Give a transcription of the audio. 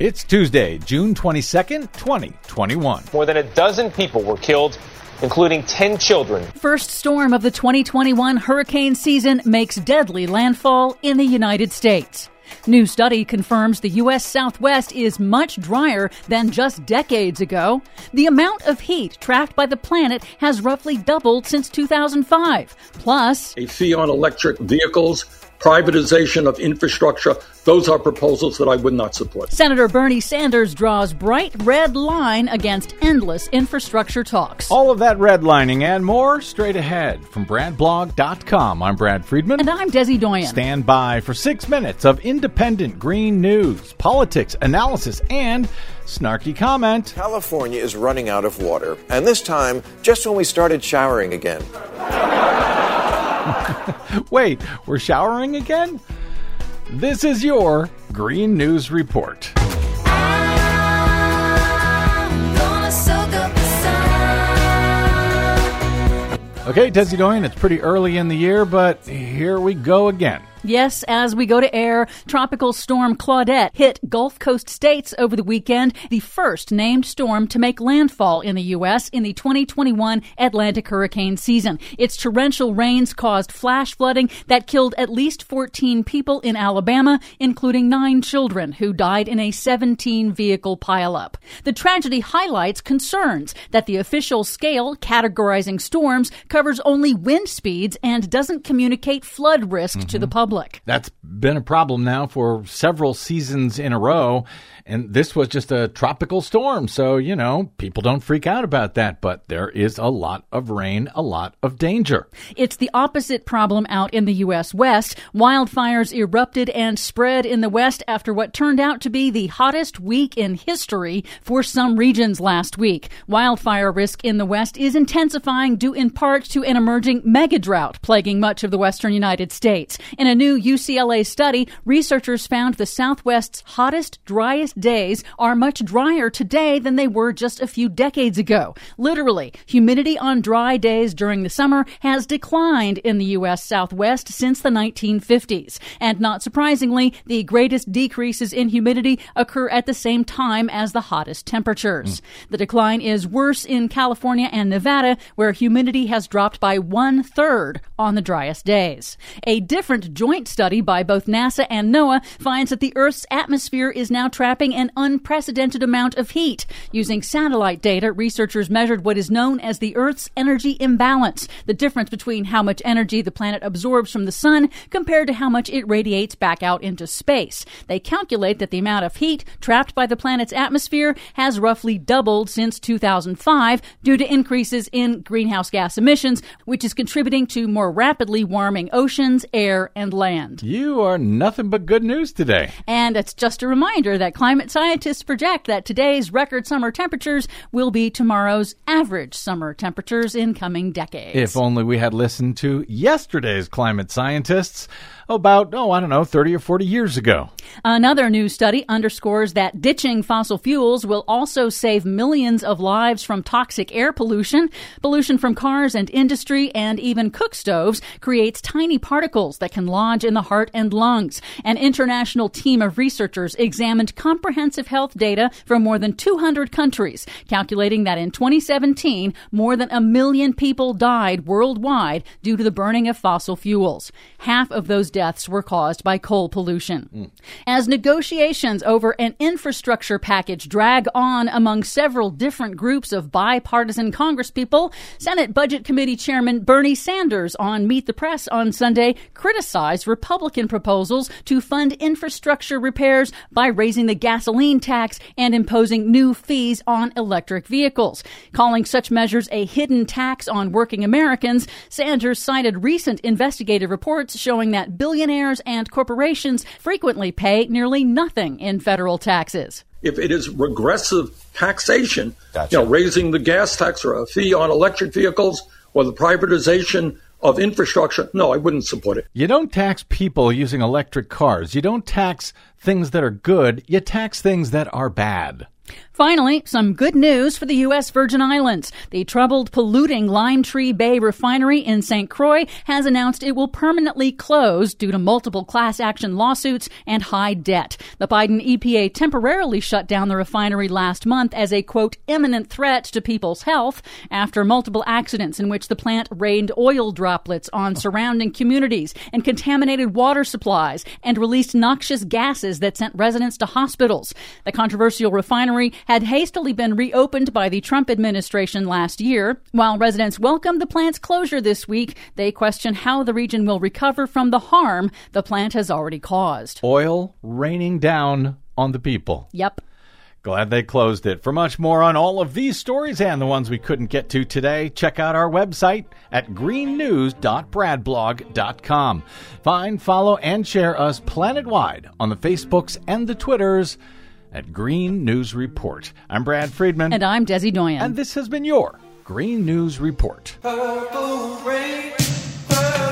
It's Tuesday, June 22nd, 2021. More than a dozen people were killed including 10 children. First storm of the 2021 hurricane season makes deadly landfall in the United States. New study confirms the U.S. Southwest is much drier than just decades ago. The amount of heat trapped by the planet has roughly doubled since 2005. Plus, a fee on electric vehicles privatization of infrastructure. Those are proposals that I would not support. Senator Bernie Sanders draws bright red line against endless infrastructure talks. All of that redlining and more straight ahead from BradBlog.com. I'm Brad Friedman. And I'm Desi Doyen. Stand by for six minutes of independent green news, politics, analysis, and snarky comment. California is running out of water, and this time just when we started showering again. Wait, we're showering again? This is your Green News Report. Okay, Desi Doyen, it's pretty early in the year, but here we go again. Yes, as we go to air, Tropical Storm Claudette hit Gulf Coast states over the weekend, the first named storm to make landfall in the U.S. in the 2021 Atlantic hurricane season. Its torrential rains caused flash flooding that killed at least 14 people in Alabama, including nine children who died in a 17 vehicle pileup. The tragedy highlights concerns that the official scale categorizing storms covers only wind speeds and doesn't communicate flood risk mm-hmm. to the public public. That's been a problem now for several seasons in a row. And this was just a tropical storm. So, you know, people don't freak out about that. But there is a lot of rain, a lot of danger. It's the opposite problem out in the U.S. West. Wildfires erupted and spread in the West after what turned out to be the hottest week in history for some regions last week. Wildfire risk in the West is intensifying due in part to an emerging mega drought plaguing much of the western United States. In a new UCLA study, researchers found the Southwest's hottest, driest days are much drier today than they were just a few decades ago. Literally, humidity on dry days during the summer has declined in the U.S. Southwest since the 1950s. And not surprisingly, the greatest decreases in humidity occur at the same time as the hottest temperatures. Mm. The decline is worse in California and Nevada, where humidity has dropped by one third on the driest days. A different joint study by both NASA and NOAA finds that the Earth's atmosphere is now trapping an unprecedented amount of heat. Using satellite data, researchers measured what is known as the Earth's energy imbalance, the difference between how much energy the planet absorbs from the sun compared to how much it radiates back out into space. They calculate that the amount of heat trapped by the planet's atmosphere has roughly doubled since 2005 due to increases in greenhouse gas emissions, which is contributing to more rapidly warming oceans, air, and land. You are nothing but good news today. And it's just a reminder that climate scientists project that today's record summer temperatures will be tomorrow's average summer temperatures in coming decades. If only we had listened to yesterday's climate scientists about, oh, I don't know, 30 or 40 years ago. Another new study underscores that ditching fossil fuels will also save millions of lives from toxic air pollution. Pollution from cars and industry and even cook stoves creates tiny particles that can lodge in the heart and lungs. An international team of researchers examined comprehensive health data from more than 200 countries, calculating that in 2017, more than a million people died worldwide due to the burning of fossil fuels. Half of those deaths were caused by coal pollution. Mm. As negotiations over an infrastructure package drag on among several different groups of bipartisan congresspeople, Senate Budget Committee Chairman Bernie Sanders on Meet the Press on Sunday criticized Republican proposals to fund infrastructure repairs by raising the gasoline tax and imposing new fees on electric vehicles. Calling such measures a hidden tax on working Americans, Sanders cited recent investigative reports showing that billionaires and corporations frequently pay nearly nothing in federal taxes. If it is regressive taxation, gotcha. you know, raising the gas tax or a fee on electric vehicles or the privatization of infrastructure, no, I wouldn't support it. You don't tax people using electric cars. You don't tax things that are good. You tax things that are bad. Finally, some good news for the U.S. Virgin Islands. The troubled, polluting Limetree Bay refinery in St. Croix has announced it will permanently close due to multiple class action lawsuits and high debt. The Biden EPA temporarily shut down the refinery last month as a quote, imminent threat to people's health after multiple accidents in which the plant rained oil droplets on surrounding communities and contaminated water supplies and released noxious gases that sent residents to hospitals. The controversial refinery had hastily been reopened by the Trump administration last year. While residents welcomed the plant's closure this week, they question how the region will recover from the harm the plant has already caused. Oil raining down on the people. Yep. Glad they closed it. For much more on all of these stories and the ones we couldn't get to today, check out our website at greennews.bradblog.com. Find, follow, and share us planet-wide on the Facebooks and the Twitters at Green News Report. I'm Brad Friedman. And I'm Desi Doyen. And this has been your Green News Report. Purple rain, purple